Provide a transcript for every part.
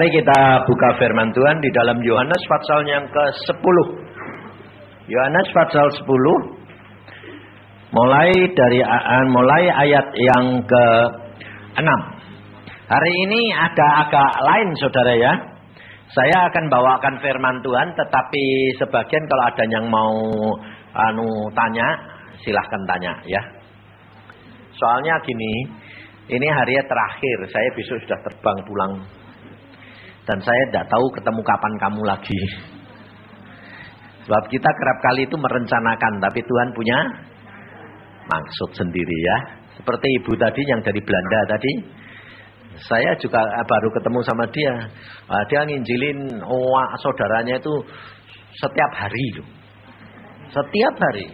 Mari kita buka firman Tuhan di dalam Yohanes pasal yang ke-10. Yohanes pasal 10 mulai dari mulai ayat yang ke-6. Hari ini ada agak lain Saudara ya. Saya akan bawakan firman Tuhan tetapi sebagian kalau ada yang mau anu tanya silahkan tanya ya. Soalnya gini, ini hari terakhir, saya besok sudah terbang pulang. Dan saya tidak tahu ketemu kapan kamu lagi. Sebab kita kerap kali itu merencanakan, tapi Tuhan punya maksud sendiri ya. Seperti ibu tadi yang dari Belanda tadi. Saya juga baru ketemu sama dia. Ah, dia nginjilin oh, saudaranya itu setiap hari loh. Setiap hari.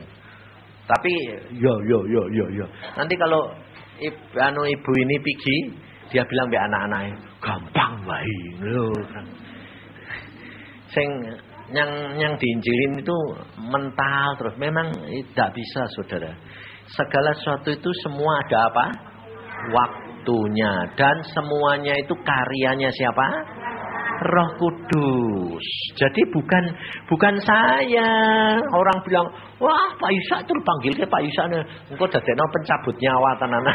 Tapi yo yo yo yo yo. Nanti kalau ibu, anu ibu ini pergi, dia bilang be anak-anaknya, gampang wae lho. Sing yang yang diinjilin itu mental terus memang tidak bisa saudara. Segala sesuatu itu semua ada apa? Waktunya dan semuanya itu karyanya siapa? Roh Kudus. Jadi bukan bukan saya. Orang bilang, "Wah, Pak Isa itu panggil ke Pak Isa nih. Engkau dadekno pencabut nyawa tanana."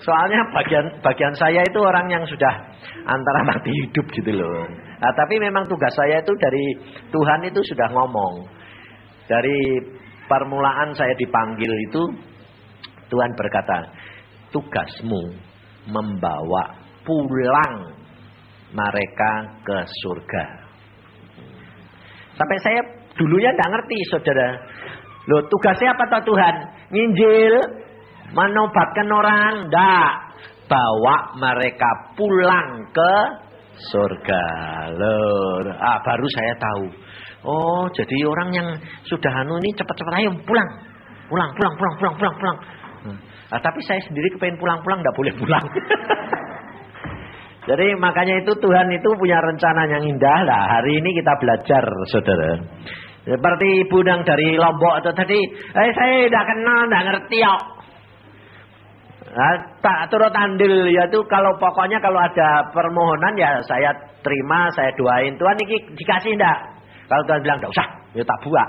Soalnya bagian bagian saya itu orang yang sudah antara mati hidup gitu loh. Nah, tapi memang tugas saya itu dari Tuhan itu sudah ngomong. Dari permulaan saya dipanggil itu Tuhan berkata, tugasmu membawa pulang mereka ke surga. Sampai saya dulunya tidak ngerti saudara. Loh tugasnya apa tahu Tuhan? Nginjil, menobatkan orang, tidak. Bawa mereka pulang ke surga. Loh, ah, baru saya tahu. Oh, jadi orang yang sudah anu ini cepat-cepat ayo pulang. Pulang, pulang, pulang, pulang, pulang, pulang. Nah, tapi saya sendiri kepengen pulang-pulang, tidak boleh pulang. Jadi makanya itu Tuhan itu punya rencana yang indah lah. Hari ini kita belajar, saudara. Seperti ibu dari Lombok itu tadi, eh saya tidak kenal, tidak ngerti ya. Nah, tak turut andil ya tuh kalau pokoknya kalau ada permohonan ya saya terima, saya doain. Tuhan ini dikasih enggak? Kalau Tuhan bilang enggak usah, ya tak buat.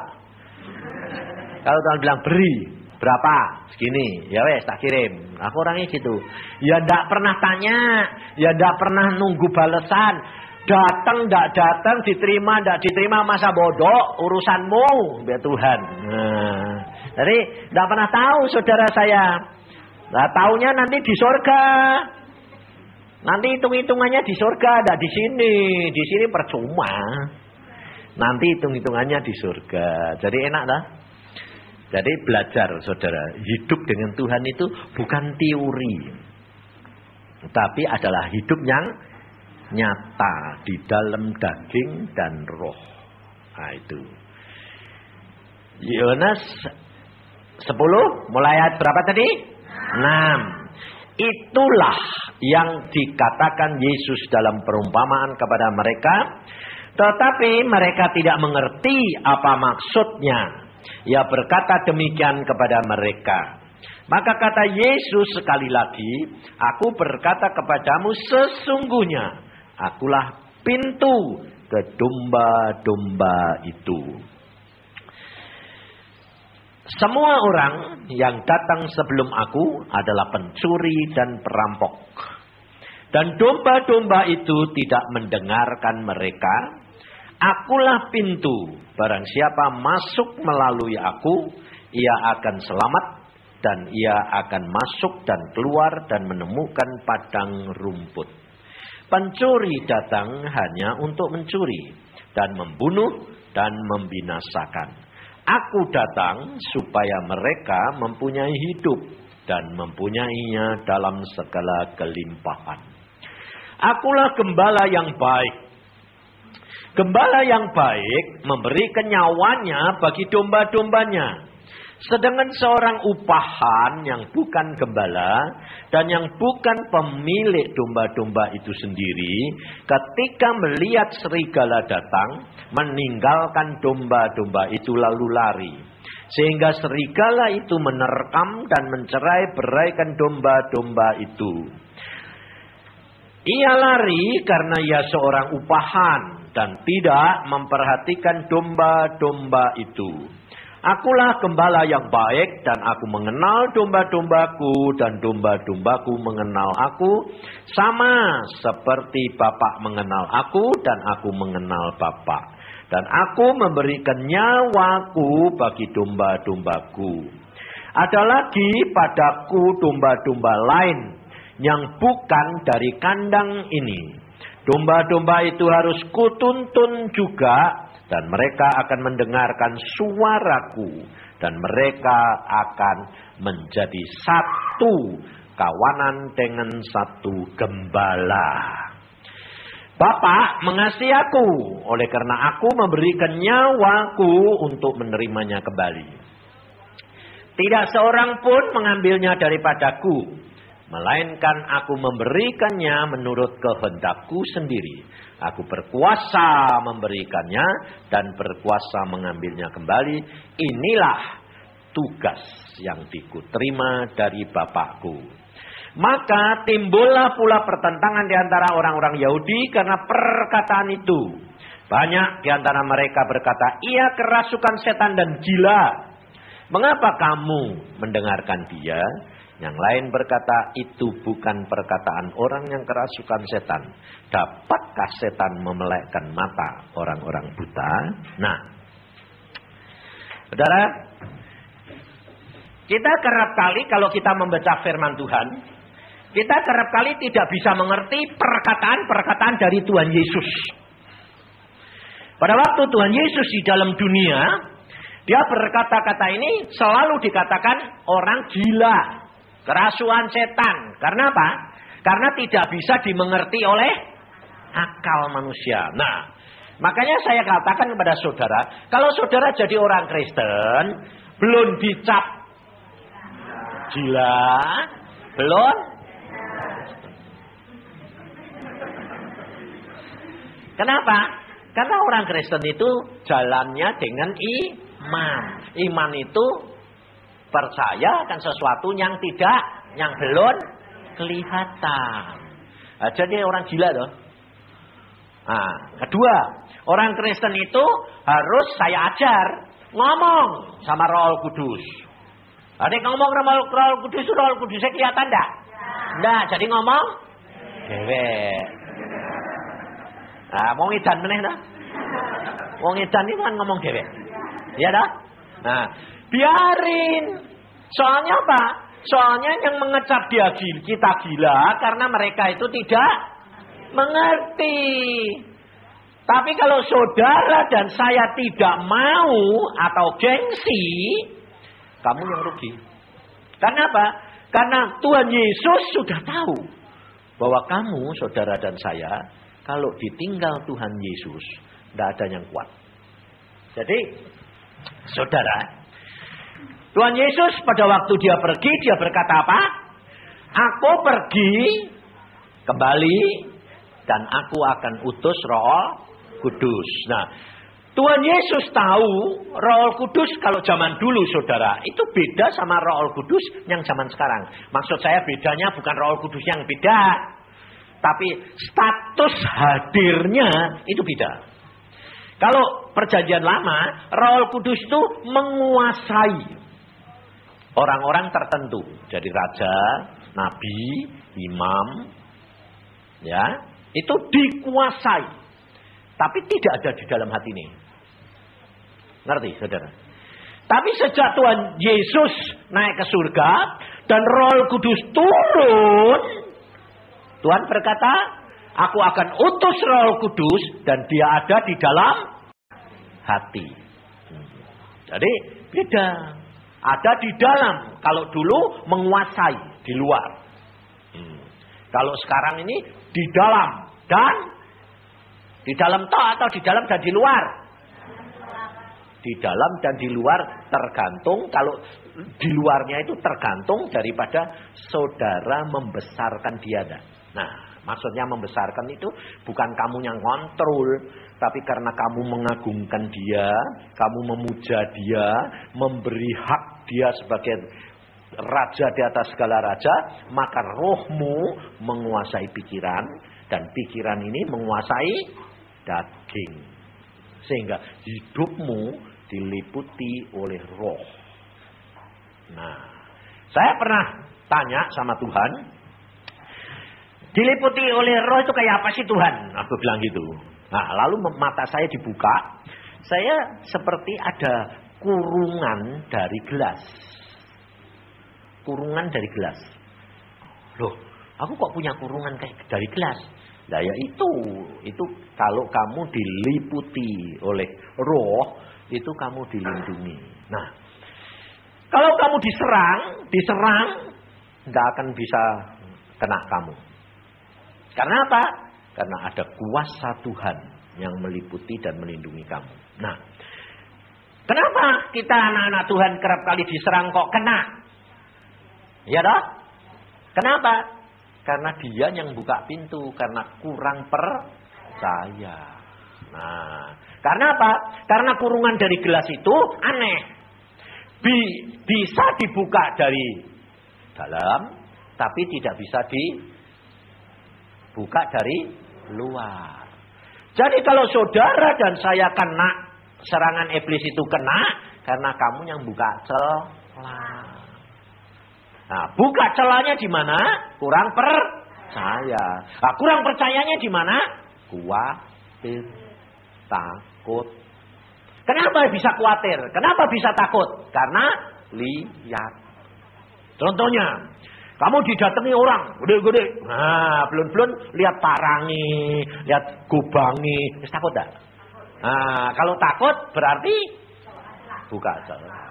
Kalau Tuhan bilang beri, berapa? Segini, ya wes tak kirim. Aku orangnya gitu. Ya ndak pernah tanya, ya ndak pernah nunggu balasan. Datang ndak datang, diterima ndak diterima masa bodoh urusanmu, biar Tuhan. Nah, jadi ndak pernah tahu saudara saya. Nah, taunya nanti di surga. Nanti hitung-hitungannya di surga, tidak di sini. Di sini percuma. Nanti hitung-hitungannya di surga. Jadi enak dah. Jadi belajar saudara. Hidup dengan Tuhan itu bukan teori. Tapi adalah hidup yang nyata. Di dalam daging dan roh. Nah itu. Yohanes 10 mulai ayat berapa tadi? 6. Itulah yang dikatakan Yesus dalam perumpamaan kepada mereka. Tetapi mereka tidak mengerti apa maksudnya. Ia berkata demikian kepada mereka. Maka kata Yesus sekali lagi, aku berkata kepadamu sesungguhnya, akulah pintu ke domba-domba itu. Semua orang yang datang sebelum aku adalah pencuri dan perampok. Dan domba-domba itu tidak mendengarkan mereka. Akulah pintu. Barang siapa masuk melalui aku, ia akan selamat dan ia akan masuk dan keluar dan menemukan padang rumput. Pencuri datang hanya untuk mencuri dan membunuh dan membinasakan. Aku datang supaya mereka mempunyai hidup dan mempunyainya dalam segala kelimpahan. Akulah gembala yang baik. Gembala yang baik memberi kenyawanya bagi domba-dombanya. Sedangkan seorang upahan yang bukan gembala dan yang bukan pemilik domba-domba itu sendiri, ketika melihat serigala datang, meninggalkan domba-domba itu lalu lari. Sehingga serigala itu menerkam dan mencerai beraikan domba-domba itu. Ia lari karena ia seorang upahan dan tidak memperhatikan domba-domba itu. Akulah gembala yang baik dan aku mengenal domba-dombaku dan domba-dombaku mengenal aku sama seperti Bapak mengenal aku dan aku mengenal Bapak. Dan aku memberikan nyawaku bagi domba-dombaku. Ada lagi padaku domba-domba lain yang bukan dari kandang ini. Domba-domba itu harus kutuntun juga dan mereka akan mendengarkan suaraku dan mereka akan menjadi satu kawanan dengan satu gembala. Bapak mengasihi aku oleh karena aku memberikan nyawaku untuk menerimanya kembali. Tidak seorang pun mengambilnya daripadaku, melainkan aku memberikannya menurut kehendakku sendiri. Aku berkuasa memberikannya dan berkuasa mengambilnya kembali. Inilah tugas yang dikuterima dari Bapakku. Maka timbullah pula pertentangan di antara orang-orang Yahudi karena perkataan itu. Banyak di antara mereka berkata, ia kerasukan setan dan gila. Mengapa kamu mendengarkan dia? Yang lain berkata, itu bukan perkataan orang yang kerasukan setan. Dapatkah setan memelekkan mata orang-orang buta? Nah, saudara, kita kerap kali kalau kita membaca firman Tuhan, kita kerap kali tidak bisa mengerti perkataan-perkataan dari Tuhan Yesus. Pada waktu Tuhan Yesus di dalam dunia, dia berkata-kata ini selalu dikatakan orang gila. Kerasuan setan. Karena apa? Karena tidak bisa dimengerti oleh akal manusia. Nah, makanya saya katakan kepada saudara, kalau saudara jadi orang Kristen, belum dicap gila, belum Kenapa? Karena orang Kristen itu jalannya dengan iman. Iman itu percaya akan sesuatu yang tidak, yang belum kelihatan. Nah, jadi orang gila loh. Nah, kedua, orang Kristen itu harus saya ajar ngomong sama Roh Kudus. Ada ngomong sama Roh Kudus, Roh Kudusnya kelihatan enggak? Enggak, jadi ngomong dewek. Nah, mau ngidan meneh dah. Wong edan itu kan ngomong dewek. Iya dah? Nah, Biarin. Soalnya apa? Soalnya yang mengecap dia kita gila karena mereka itu tidak mengerti. Tapi kalau saudara dan saya tidak mau atau gengsi, kamu yang rugi. Karena apa? Karena Tuhan Yesus sudah tahu bahwa kamu, saudara dan saya, kalau ditinggal Tuhan Yesus, tidak ada yang kuat. Jadi, saudara, Tuhan Yesus pada waktu dia pergi, dia berkata apa? Aku pergi kembali dan aku akan utus roh kudus. Nah, Tuhan Yesus tahu roh kudus kalau zaman dulu saudara. Itu beda sama roh kudus yang zaman sekarang. Maksud saya bedanya bukan roh kudus yang beda. Tapi status hadirnya itu beda. Kalau perjanjian lama, roh kudus itu menguasai orang-orang tertentu. Jadi raja, nabi, imam, ya, itu dikuasai. Tapi tidak ada di dalam hati ini. Ngerti, saudara? Tapi sejak Tuhan Yesus naik ke surga dan Roh Kudus turun, Tuhan berkata, "Aku akan utus Roh Kudus dan Dia ada di dalam hati." Hmm. Jadi beda. Ada di dalam. Kalau dulu menguasai di luar. Hmm. Kalau sekarang ini di dalam dan di dalam toh atau di dalam dan di luar. Di dalam dan di luar tergantung kalau di luarnya itu tergantung daripada saudara membesarkan dia. Nah, Maksudnya membesarkan itu bukan kamu yang kontrol, tapi karena kamu mengagungkan dia, kamu memuja dia, memberi hak dia sebagai raja di atas segala raja, maka rohmu menguasai pikiran, dan pikiran ini menguasai daging. Sehingga hidupmu diliputi oleh roh. Nah, saya pernah tanya sama Tuhan, diliputi oleh roh itu kayak apa sih Tuhan? Aku bilang gitu. Nah, lalu mata saya dibuka, saya seperti ada kurungan dari gelas. Kurungan dari gelas. Loh, aku kok punya kurungan kayak dari gelas? Nah ya itu, itu kalau kamu diliputi oleh roh, itu kamu dilindungi. Nah, kalau kamu diserang, diserang, tidak akan bisa kena kamu. Karena apa? Karena ada kuasa Tuhan yang meliputi dan melindungi kamu. Nah, kenapa kita anak-anak Tuhan kerap kali diserang kok kena? Ya dah? Kenapa? Karena dia yang buka pintu, karena kurang percaya. Nah, karena apa? Karena kurungan dari gelas itu aneh. Bi bisa dibuka dari dalam, tapi tidak bisa dibuka dari luar. Jadi kalau saudara dan saya kena serangan iblis itu kena karena kamu yang buka celah. Nah, buka celahnya di mana? Kurang percaya. Nah, kurang percayanya di mana? Kuatir, takut. Kenapa bisa khawatir? Kenapa bisa takut? Karena lihat. Contohnya, kamu didatangi orang, gede-gede. Nah, belum-belum lihat parangi, lihat gubangi. Terus takut tak? Nah, kalau takut berarti buka celah.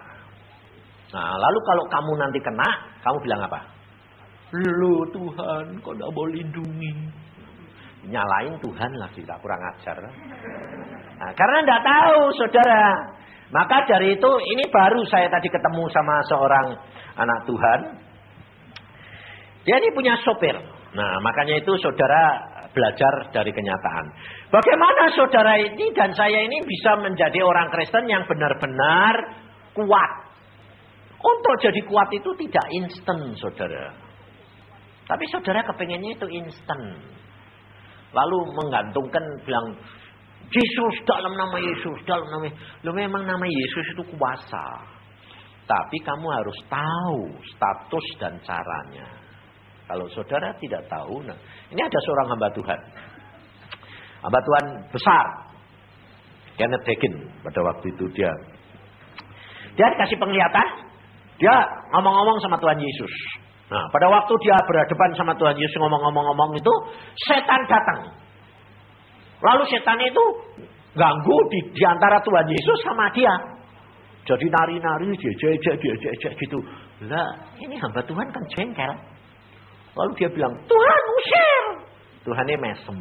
Nah, lalu kalau kamu nanti kena, kamu bilang apa? Lu Tuhan, kok tidak mau lindungi? Nyalain Tuhan lagi, tak kurang ajar. Nah, karena tidak tahu, saudara. Maka dari itu, ini baru saya tadi ketemu sama seorang anak Tuhan. Dia ini punya sopir. Nah, makanya itu saudara belajar dari kenyataan. Bagaimana saudara ini dan saya ini bisa menjadi orang Kristen yang benar-benar kuat. Untuk jadi kuat itu tidak instan, saudara. Tapi saudara kepengennya itu instan. Lalu menggantungkan bilang, Yesus dalam nama Yesus, dalam nama Lo memang nama Yesus itu kuasa. Tapi kamu harus tahu status dan caranya. Kalau saudara tidak tahu, nah ini ada seorang hamba Tuhan. Hamba Tuhan besar. Kenneth Hagin pada waktu itu dia. Dia dikasih penglihatan. Dia ngomong-ngomong sama Tuhan Yesus. Nah pada waktu dia berhadapan sama Tuhan Yesus ngomong-ngomong-ngomong itu. Setan datang. Lalu setan itu ganggu di, di antara Tuhan Yesus sama dia. Jadi nari-nari, dia jejek gitu. Lah, ini hamba Tuhan kan jengkel. Lalu dia bilang, Tuhan usir. Tuhan ini mesem.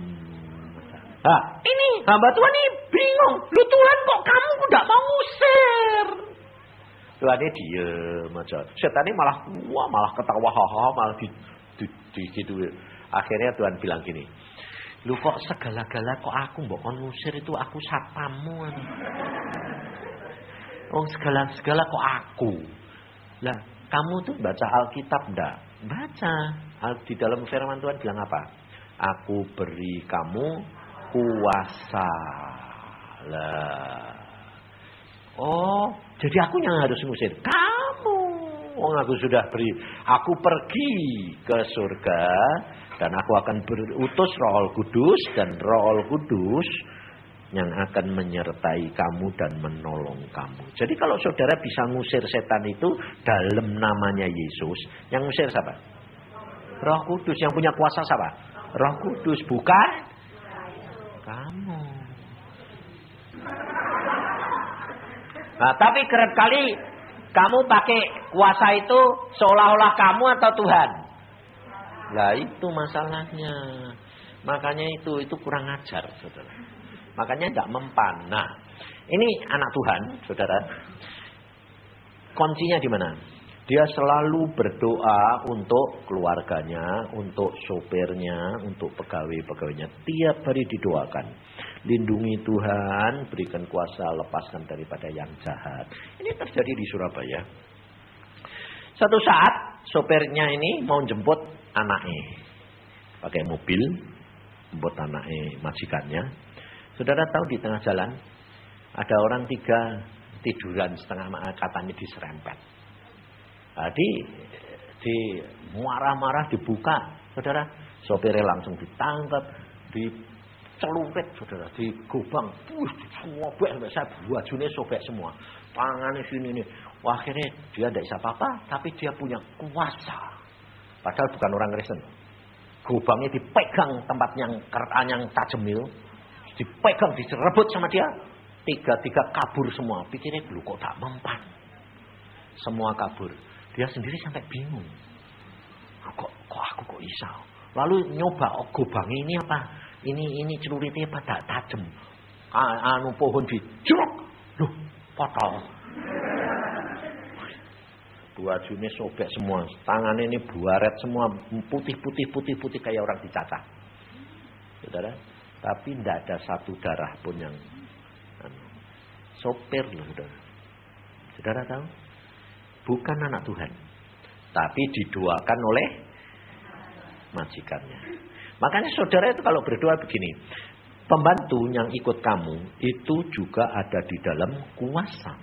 Nah, ini hamba Tuhan ini bingung. Lu Tuhan kok kamu tidak mau usir? Tuhan ini diem aja. Setan ini malah wah malah ketawa hahaha malah di, di, di gitu. Akhirnya Tuhan bilang gini, Lu kok segala-gala kok aku mbok kon ngusir itu aku satpammu. Oh segala-segala kok aku. Lah, kamu tuh baca Alkitab ndak? Baca. Di dalam firman Tuhan bilang apa? Aku beri kamu kuasa. Lah. Oh, jadi aku yang harus ngusir. Kamu. Oh, aku sudah beri. Aku pergi ke surga dan aku akan berutus Roh Kudus dan Roh Kudus yang akan menyertai kamu dan menolong kamu. Jadi kalau saudara bisa ngusir setan itu dalam namanya Yesus, yang ngusir siapa? Roh Kudus yang punya kuasa siapa? Roh Kudus bukan kamu. Nah, tapi kerap kali kamu pakai kuasa itu seolah-olah kamu atau Tuhan. Lah itu masalahnya. Makanya itu itu kurang ajar, saudara. Makanya tidak mempan. Nah, ini anak Tuhan, saudara. Kuncinya di mana? Dia selalu berdoa untuk keluarganya, untuk sopirnya, untuk pegawai-pegawainya. Tiap hari didoakan. Lindungi Tuhan, berikan kuasa, lepaskan daripada yang jahat. Ini terjadi di Surabaya. Satu saat sopirnya ini mau jemput anaknya. Pakai mobil. buat anaknya majikannya. Saudara tahu di tengah jalan ada orang tiga tiduran setengah katanya diserempet. Tadi di marah-marah dibuka, saudara. Sopirnya langsung ditangkap, dicelupet, saudara, digobang. Semua sampai saya bajunya sobek semua. Tangannya sini nih. Akhirnya dia tidak bisa apa-apa, tapi dia punya kuasa. Padahal bukan orang Kristen. Gobangnya dipegang tempat yang keran yang tajamil, dipegang, direbut sama dia. Tiga-tiga kabur semua. Pikirnya dulu kok tak mempan. Semua kabur. Dia sendiri sampai bingung. Kok, kok aku kok bisa? Lalu nyoba oh, gobang ini apa? Ini ini celuritnya pada tajam. Anu pohon di jeruk. Loh, potol. Bajunya sobek semua, tangan ini buaret semua, putih putih putih putih kayak orang dicacah. Saudara, tapi tidak ada satu darah pun yang anu, sopir loh, saudara. Saudara tahu? Bukan anak Tuhan, tapi didoakan oleh majikannya. Makanya saudara itu kalau berdoa begini, pembantu yang ikut kamu itu juga ada di dalam kuasa.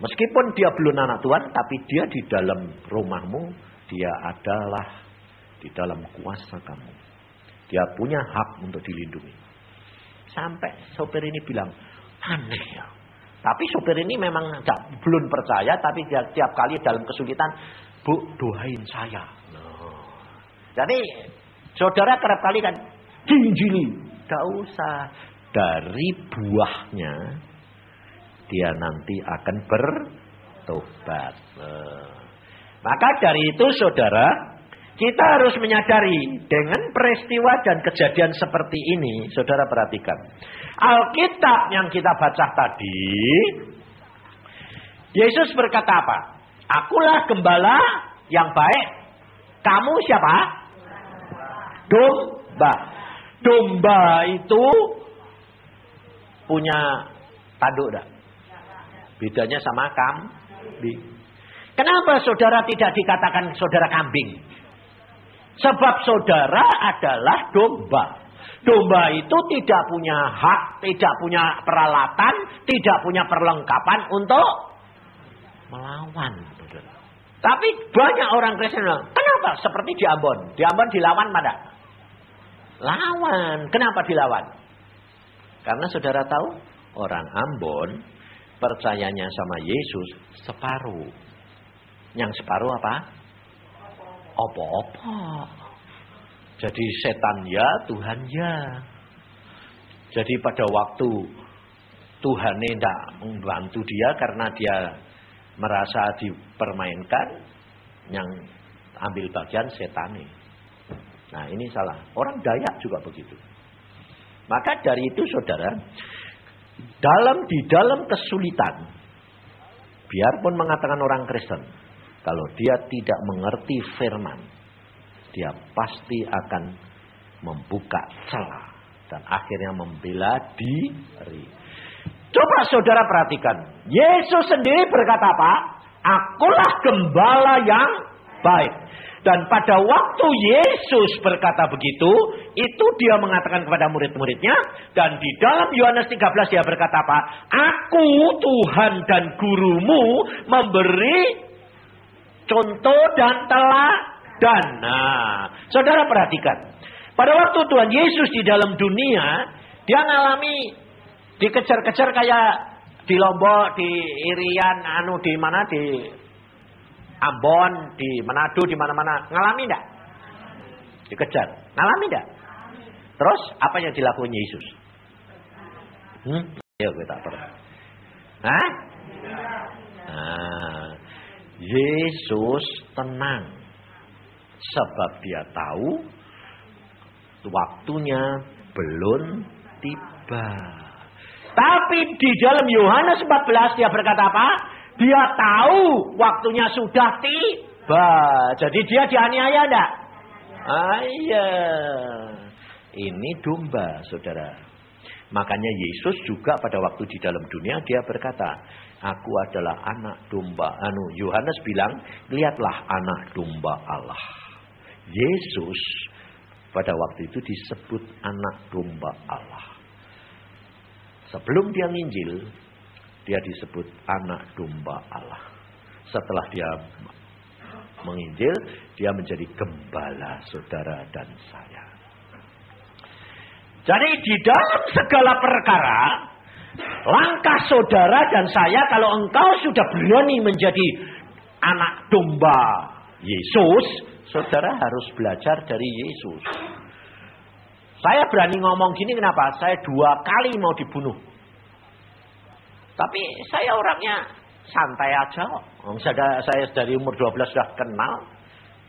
Meskipun dia belum anak Tuhan, tapi dia di dalam rumahmu, dia adalah di dalam kuasa kamu. Dia punya hak untuk dilindungi. Sampai sopir ini bilang, aneh ya. Tapi sopir ini memang gak, belum percaya, tapi dia, tiap kali dalam kesulitan, bu doain saya. Nah. Jadi saudara kerap kali kan, jinjili. Gak usah. Dari buahnya dia nanti akan bertobat. Eh. Maka dari itu saudara, kita harus menyadari dengan peristiwa dan kejadian seperti ini, saudara perhatikan. Alkitab yang kita baca tadi, Yesus berkata apa? Akulah gembala yang baik. Kamu siapa? Domba. Domba itu punya tanduk dah. Bedanya sama kambing. Kenapa saudara tidak dikatakan saudara kambing? Sebab saudara adalah domba. Domba itu tidak punya hak, tidak punya peralatan, tidak punya perlengkapan untuk melawan. Tapi banyak orang Kristen, kenapa? Seperti di Ambon. Di Ambon dilawan mana? Lawan. Kenapa dilawan? Karena saudara tahu, orang Ambon percayanya sama Yesus separuh. Yang separuh apa? Apa-apa. Jadi setan ya, Tuhan ya. Jadi pada waktu Tuhan tidak membantu dia karena dia merasa dipermainkan, yang ambil bagian setan. Nah ini salah. Orang Dayak juga begitu. Maka dari itu saudara, dalam di dalam kesulitan, biarpun mengatakan orang Kristen, kalau dia tidak mengerti firman, dia pasti akan membuka celah dan akhirnya membela diri. Coba saudara perhatikan, Yesus sendiri berkata apa? Akulah gembala yang baik. Dan pada waktu Yesus berkata begitu, itu dia mengatakan kepada murid-muridnya. Dan di dalam Yohanes 13 dia berkata apa? Aku Tuhan dan gurumu memberi contoh dan teladan. Nah, saudara perhatikan. Pada waktu Tuhan Yesus di dalam dunia, dia mengalami dikejar-kejar kayak di Lombok, di Irian, anu di mana di Ambon, di Manado, di mana-mana. Ngalami enggak? Dikejar. Ngalami enggak? Terus apa yang dilakukan Yesus? Hmm? Ya tak pernah. Hah? Nah, Yesus tenang. Sebab dia tahu waktunya belum tiba. Tapi di dalam Yohanes 14 dia berkata apa? Dia tahu waktunya sudah tiba. Jadi dia dianiaya enggak? Iya. Ini domba, saudara. Makanya Yesus juga pada waktu di dalam dunia dia berkata, Aku adalah anak domba. Anu Yohanes bilang, lihatlah anak domba Allah. Yesus pada waktu itu disebut anak domba Allah. Sebelum dia nginjil, dia disebut anak domba Allah. Setelah dia menginjil, dia menjadi gembala saudara dan saya. Jadi di dalam segala perkara, langkah saudara dan saya kalau engkau sudah berani menjadi anak domba Yesus, saudara harus belajar dari Yesus. Saya berani ngomong gini kenapa? Saya dua kali mau dibunuh. Tapi saya orangnya santai aja. Saya, saya dari umur 12 sudah kenal.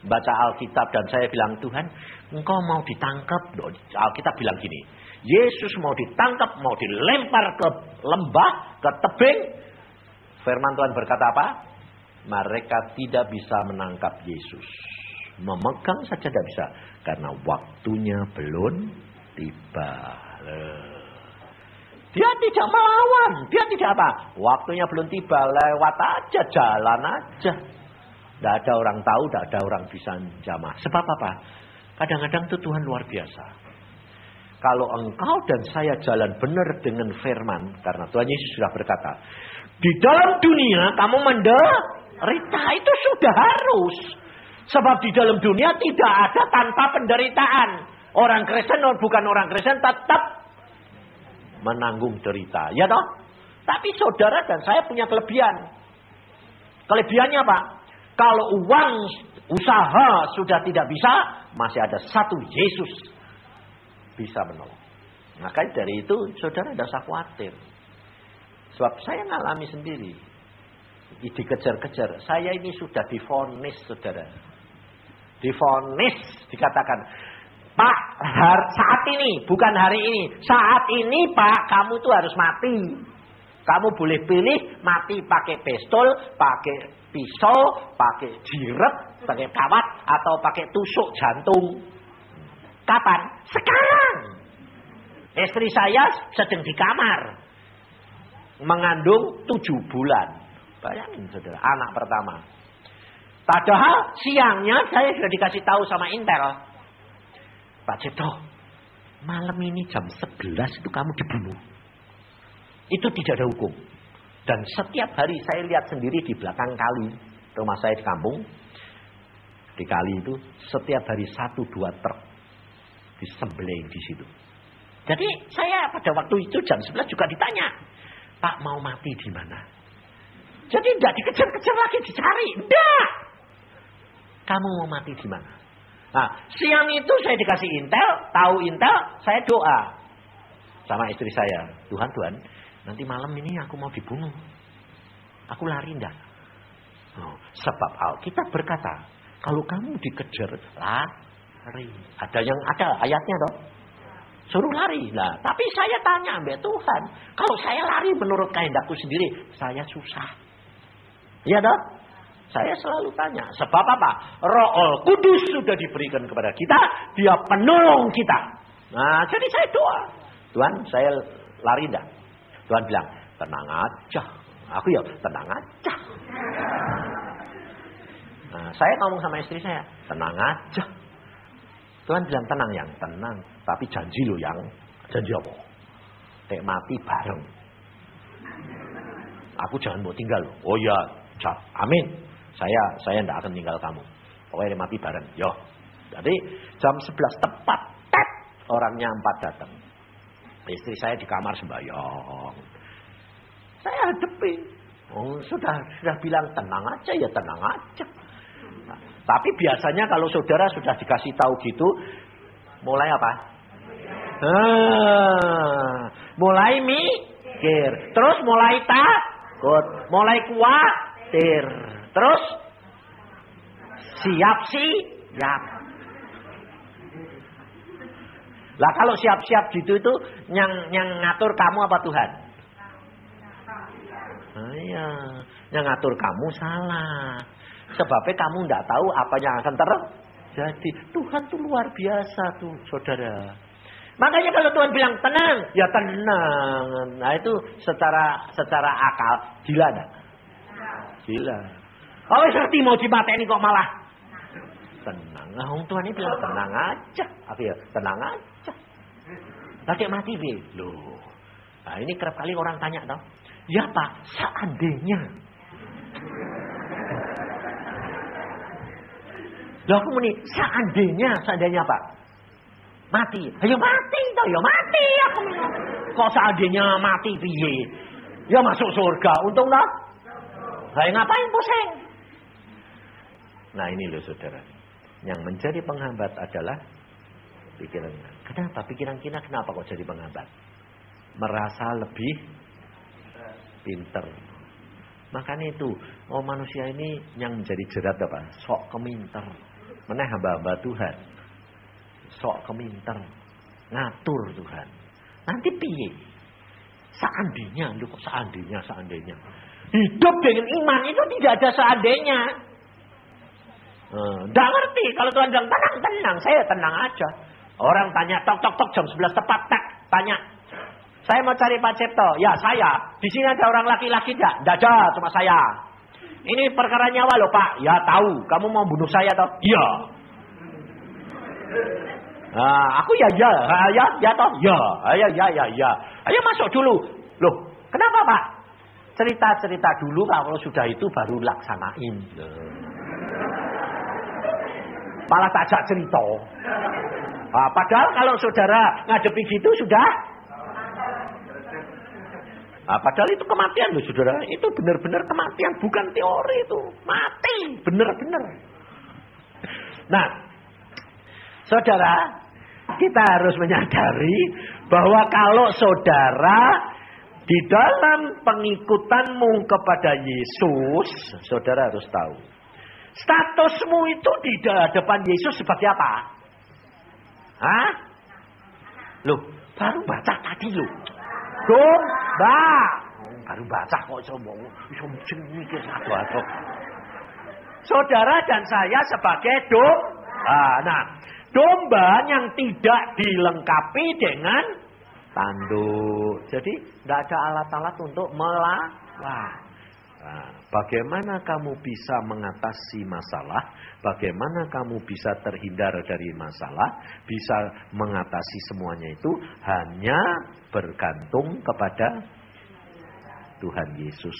Baca Alkitab dan saya bilang, Tuhan engkau mau ditangkap. Alkitab bilang gini. Yesus mau ditangkap, mau dilempar ke lembah, ke tebing. Firman Tuhan berkata apa? Mereka tidak bisa menangkap Yesus. Memegang saja tidak bisa. Karena waktunya belum tiba. Dia tidak melawan. Dia tidak apa. Waktunya belum tiba. Lewat aja. Jalan aja. Tidak ada orang tahu. Tidak ada orang bisa jamah. Sebab apa? Kadang-kadang itu Tuhan luar biasa. Kalau engkau dan saya jalan benar dengan firman. Karena Tuhan Yesus sudah berkata. Di dalam dunia kamu menderita. Itu sudah harus. Sebab di dalam dunia tidak ada tanpa penderitaan. Orang Kristen bukan orang Kristen tetap menanggung derita. Ya toh? Tapi saudara dan saya punya kelebihan. Kelebihannya apa? Kalau uang usaha sudah tidak bisa, masih ada satu Yesus bisa menolong. Maka dari itu saudara tidak usah khawatir. Sebab saya ngalami sendiri. Dikejar-kejar. Saya ini sudah difonis saudara. Difonis dikatakan Pak, saat ini, bukan hari ini. Saat ini Pak, kamu tuh harus mati. Kamu boleh pilih mati pakai pistol, pakai pisau, pakai jiret, pakai kawat, atau pakai tusuk jantung. Kapan? Sekarang. Istri saya sedang di kamar. Mengandung tujuh bulan. Bayangin saudara, anak pertama. Padahal siangnya saya sudah dikasih tahu sama Intel. Pak Cipto, malam ini jam 11 itu kamu dibunuh. Itu tidak ada hukum. Dan setiap hari saya lihat sendiri di belakang kali. Rumah saya di kampung. Di kali itu setiap hari satu dua truk disembelih di situ. Jadi saya pada waktu itu jam 11 juga ditanya. Pak mau mati di mana? Jadi tidak dikejar-kejar lagi dicari. Tidak. Kamu mau mati di mana? Nah, siang itu saya dikasih intel, tahu intel, saya doa sama istri saya. Tuhan, Tuhan, nanti malam ini aku mau dibunuh. Aku lari enggak? Oh, sebab Alkitab berkata, kalau kamu dikejar, lari. Ada yang ada ayatnya dong. Suruh lari. Nah, tapi saya tanya mbak Tuhan, kalau saya lari menurut kehendakku sendiri, saya susah. Iya dong? Saya selalu tanya, sebab apa? Roh Kudus sudah diberikan kepada kita, dia penolong kita. Nah, jadi saya doa. Tuhan, saya lari enggak? Tuhan bilang, tenang aja. Aku ya, tenang aja. Nah, saya ngomong sama istri saya, tenang aja. Tuhan bilang, tenang yang, tenang. Tapi janji lo yang, janji apa? Tek mati bareng. Aku jangan mau tinggal. Oh ya, amin. Saya saya tidak akan tinggal kamu. Pokoknya mati bareng. Yo. Jadi jam 11 tepat tet orangnya empat datang. Istri saya di kamar sembahyang. Saya hadapi. Oh, sudah sudah bilang tenang aja ya tenang aja. Nah, tapi biasanya kalau saudara sudah dikasih tahu gitu, mulai apa? Ah, mulai mikir, terus mulai takut, mulai khawatir. Terus siap siap. Lah kalau siap-siap gitu itu yang yang ngatur kamu apa Tuhan? Nah, iya, yang ngatur kamu salah. Sebabnya kamu tidak tahu apa yang akan terjadi. Tuhan tuh luar biasa tuh, saudara. Makanya kalau Tuhan bilang tenang, ya tenang. Nah itu secara secara akal gila enggak? Gila. Oh ngerti mau ini kok malah Tenang. Nah, orang tua ini bilang tenang aja. Apa ya? Tenang aja. Tadi mati bi. Loh. Nah, ini kerap kali orang tanya tau. Ya pak, seandainya. Loh aku muni, seandainya, seandainya pak. Mati. Ayo mati toh, ya mati aku Kok seandainya mati piye? Ya masuk surga, untung toh. Lah ngapain pusing? Nah ini loh saudara. Yang menjadi penghambat adalah pikiran. Kenapa? Pikiran kita kenapa kok jadi penghambat? Merasa lebih pinter. Makanya itu, oh manusia ini yang menjadi jerat apa? Sok keminter. Mana hamba-hamba Tuhan. Sok keminter. Ngatur Tuhan. Nanti piye? Seandainya, kok seandainya, seandainya. Hidup dengan iman itu tidak ada seandainya. Tidak hmm, ngerti. Kalau Tuhan bilang tenang, tenang. Saya tenang aja. Orang tanya, tok, tok, tok, jam 11 tepat, tak. Tanya, saya mau cari Pak Cipto. Ya, saya. Di sini ada orang laki-laki tidak? Tidak ada, cuma saya. Ini perkara nyawa loh Pak. Ya tahu. Kamu mau bunuh saya toh? Iya. Nah, aku ya ya, ah, ya ya toh, ya, ah, ya ya ya ya. Ayo masuk dulu. Loh, kenapa Pak? Cerita-cerita dulu kalau sudah itu baru laksanain. Malah tajak cerita. Nah, padahal kalau saudara ngadepi gitu sudah Nah, padahal itu kematian loh saudara. Itu benar-benar kematian. Bukan teori itu. Mati. Benar-benar. Nah. Saudara. Kita harus menyadari. Bahwa kalau saudara. Di dalam pengikutanmu kepada Yesus. Saudara harus tahu. Statusmu itu di depan Yesus seperti apa? Hah? Loh, baru baca tadi loh. Domba. Baru baca kok iso iso mikir satu Saudara dan saya sebagai domba. Nah, domba yang tidak dilengkapi dengan tanduk. Jadi tidak ada alat-alat untuk melawan. Nah, bagaimana kamu bisa mengatasi masalah? Bagaimana kamu bisa terhindar dari masalah? Bisa mengatasi semuanya itu hanya bergantung kepada Tuhan Yesus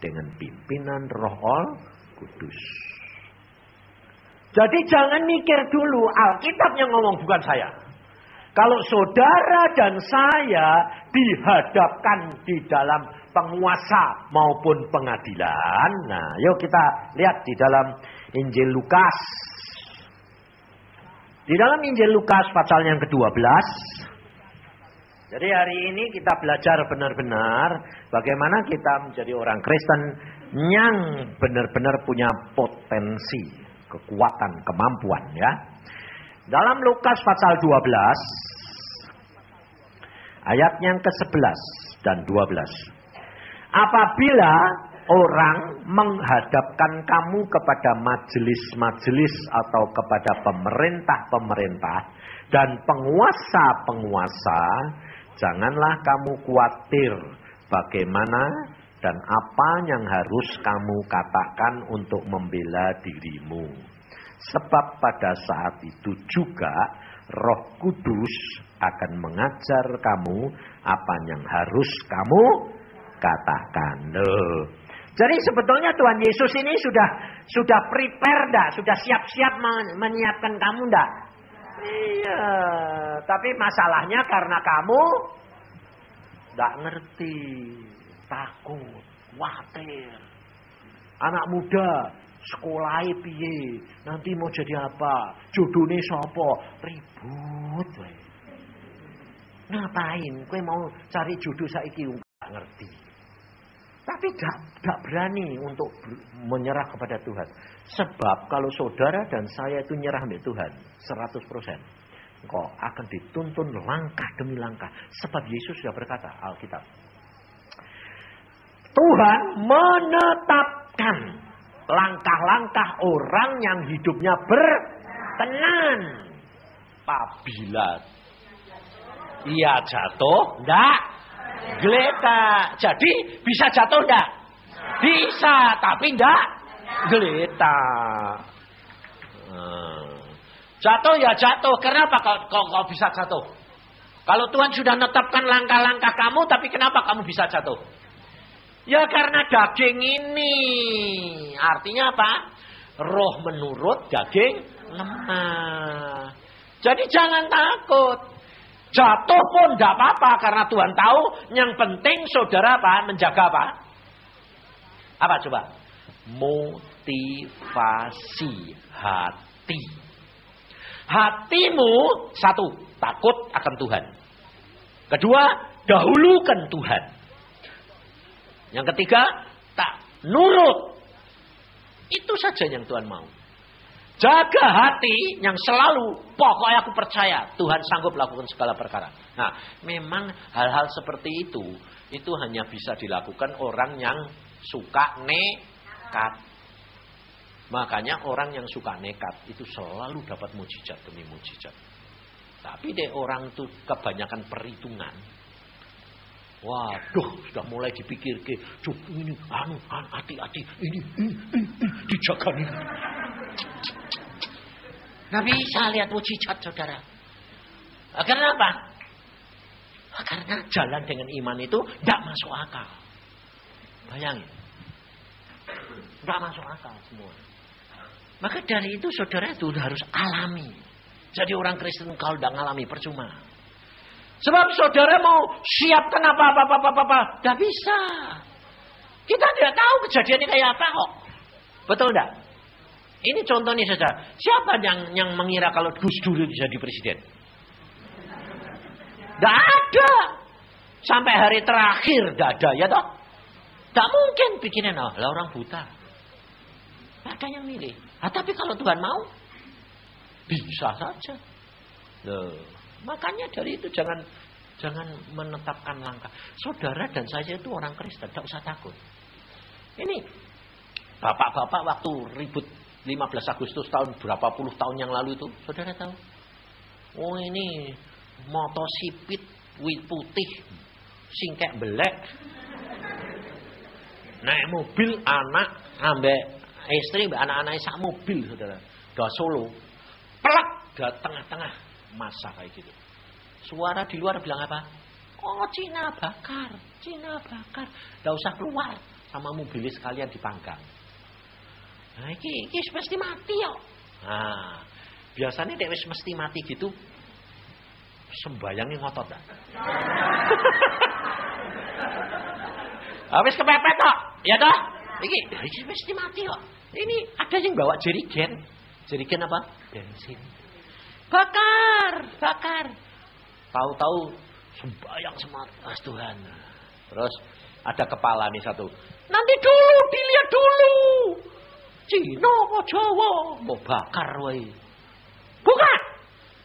dengan pimpinan Roh Kudus. Jadi jangan mikir dulu Alkitab yang ngomong bukan saya. Kalau saudara dan saya dihadapkan di dalam penguasa maupun pengadilan. Nah, yuk kita lihat di dalam Injil Lukas. Di dalam Injil Lukas pasal yang ke-12. Jadi hari ini kita belajar benar-benar bagaimana kita menjadi orang Kristen yang benar-benar punya potensi, kekuatan, kemampuan ya. Dalam Lukas pasal 12 ayat yang ke-11 dan 12. Apabila orang menghadapkan kamu kepada majelis-majelis atau kepada pemerintah-pemerintah dan penguasa-penguasa, janganlah kamu khawatir bagaimana dan apa yang harus kamu katakan untuk membela dirimu. Sebab pada saat itu juga Roh Kudus akan mengajar kamu apa yang harus kamu katakan. Loh. Jadi sebetulnya Tuhan Yesus ini sudah sudah prepare dah, sudah siap-siap menyiapkan kamu dah. Iya, tapi masalahnya karena kamu tidak ngerti, takut, khawatir. Anak muda sekolah piye, nanti mau jadi apa, jodohnya sopo, ribut. Ngapain? Kue mau cari jodoh saiki nggak ngerti. Tapi tidak berani untuk menyerah kepada Tuhan. Sebab kalau saudara dan saya itu nyerah kepada Tuhan 100%. Engkau akan dituntun langkah demi langkah. Sebab Yesus sudah berkata Alkitab. Tuhan menetapkan langkah-langkah orang yang hidupnya berkenan. Apabila ia jatuh, enggak Geletak. Jadi bisa jatuh enggak? Bisa, tapi enggak geletak. Hmm. Jatuh ya jatuh. Kenapa kau, kau, kau bisa jatuh? Kalau Tuhan sudah menetapkan langkah-langkah kamu, tapi kenapa kamu bisa jatuh? Ya karena daging ini. Artinya apa? Roh menurut, daging lemah. Jadi jangan takut. Jatuh pun tidak apa-apa karena Tuhan tahu yang penting saudara apa? Menjaga apa? Apa coba? Motivasi hati. Hatimu satu, takut akan Tuhan. Kedua, dahulukan Tuhan. Yang ketiga, tak nurut. Itu saja yang Tuhan mau. Jaga hati yang selalu pokoknya aku percaya Tuhan sanggup lakukan segala perkara. Nah, memang hal-hal seperti itu itu hanya bisa dilakukan orang yang suka nekat. Makanya orang yang suka nekat itu selalu dapat mujizat demi mujizat. Tapi deh orang itu kebanyakan perhitungan. Waduh, sudah mulai dipikir ke, ini, anu, anu, hati-hati, ini, ini, ini, ini, dijaga nih. Nggak bisa lihat mujizat saudara. Karena apa? Karena jalan dengan iman itu tidak masuk akal. Bayangin. Tidak masuk akal semua. Maka dari itu saudara itu harus alami. Jadi orang Kristen kalau tidak alami percuma. Sebab saudara mau siapkan apa-apa-apa-apa. Tidak bisa. Kita tidak tahu kejadiannya kayak apa kok. Betul tidak? Ini contohnya saja. Siapa yang yang mengira kalau Gus Dur bisa jadi presiden? Tidak ada. Sampai hari terakhir tidak ada ya toh. Tidak mungkin bikinnya oh, lah orang buta. Ada yang milih. Nah, tapi kalau Tuhan mau, bisa saja. Loh, makanya dari itu jangan jangan menetapkan langkah. Saudara dan saya itu orang Kristen, tidak usah takut. Ini bapak-bapak waktu ribut 15 Agustus tahun berapa puluh tahun yang lalu itu, saudara tahu? Oh ini motosipit wit putih singkek belek. Naik mobil anak ambek istri ambek anak-anak sak mobil saudara. Ke Solo. Pelak ke tengah-tengah masa kayak gitu. Suara di luar bilang apa? Oh Cina bakar, Cina bakar. Gak usah keluar sama mobilnya sekalian dipanggang. Nah, iki iki mesti mati ya. Nah, biasanya dek wis mesti mati gitu sembayangnya ngotot dah. Habis kepepet kok, ya toh? Iki, iki mesti mati kok. Ini ada yang bawa jerigen. Jerigen apa? Bensin. Bakar, bakar. Tahu-tahu sembayang semangat Tuhan. Terus ada kepala nih satu. Nanti dulu, dilihat dulu. Cina apa Jawa? Mau bakar wae. Buka.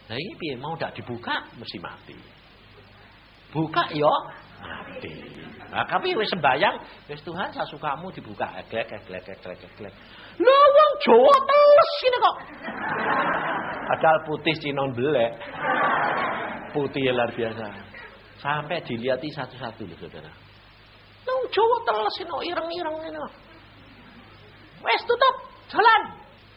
Nah ini piye mau tidak dibuka mesti mati. Buka yo mati. Nah, tapi wis sembayang, wis Tuhan sasukamu dibuka eglek eglek eglek eglek. Lah wong Jawa teles ini kok. Padahal putih Cina belek. Putih luar biasa. Sampai dilihati satu-satu loh saudara. Wong Jawa teles ini ireng-ireng ini. Wes tutup jalan.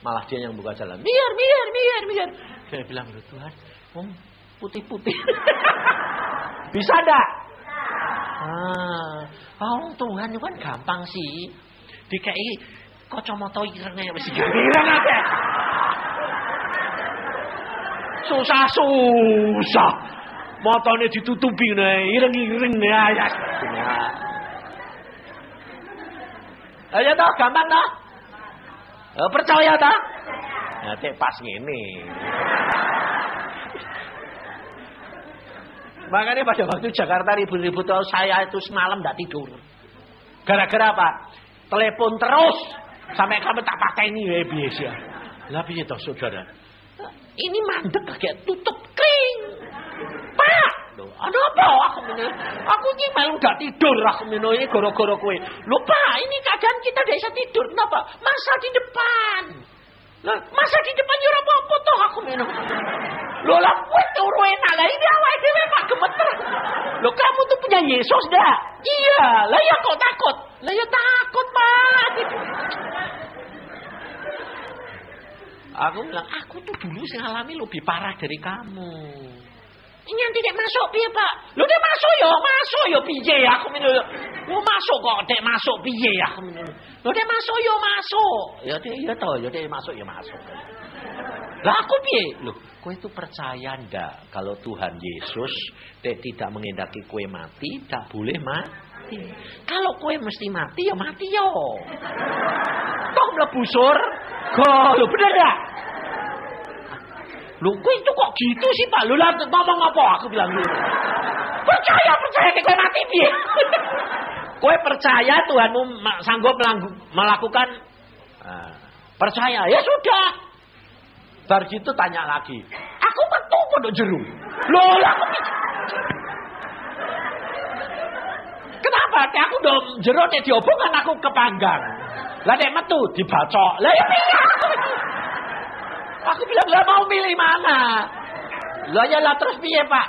Malah dia yang buka jalan. Biar, biar, biar, biar. Saya bilang, Loh, Tuhan, om putih-putih. Bisa enggak? Ah, oh, Tuhan kan gampang sih. Dikai kacamata irengnya wis ireng aja. Susah susah. Matanya ditutupi nih, ireng-ireng nih ayat. Ayo toh, gampang toh? Oh, percaya tak? Nanti pas ngene. Makanya pada waktu Jakarta ribut-ribut saya itu semalam tidak tidur. Gara-gara apa? Telepon terus sampai kamu tak pakai ini ya biasa. Lah piye toh saudara? Ini mandek kayak tutup kering. Pak, ada apa aku ini? Aku ini malu gak tidur aku ini goro-goro kue. Lupa, ini keadaan kita tidak bisa tidur. Kenapa? Masa di depan. Lah, masa di depan yo apa-apa toh aku minum. Lho lah kowe turu enak lah ini awake dhewe Pak gemeter. Lho kamu tuh punya Yesus dah. Iya, lah ya kok takut? Lah ya takut, Pak. Aku bilang, aku tuh dulu sing alami lebih parah dari kamu. Ini yang tidak masuk piye, Pak? Lu dia masuk ya, masuk ya piye aku minum. Lu masuk kok dek masuk piye aku minum. Lu dia masuk ya masuk. Ya dek ya toh, ya dek masuk ya masuk. Lah aku piye? Loh, kowe itu percaya ndak kalau Tuhan Yesus dek tidak mengendaki kowe mati, tak boleh mati. Kalau kowe mesti mati ya mati yo. Toh mlebu surga. Lho bener enggak? Lu kok itu kok gitu sih Pak? Lu lah ngomong apa? Aku bilang gitu. Percaya, percaya kowe mati piye? kowe percaya Tuhanmu sanggup melakukan uh, percaya. Ya sudah. Bar gitu tanya lagi. Aku metu pada jeru. Loh, aku Kenapa? Aku dong jeru nek diobongan aku kepanggang. Lah nek metu dibacok. Lah ya? Aku bilang lah mau milih mana? Lah ya lah terus piye Pak?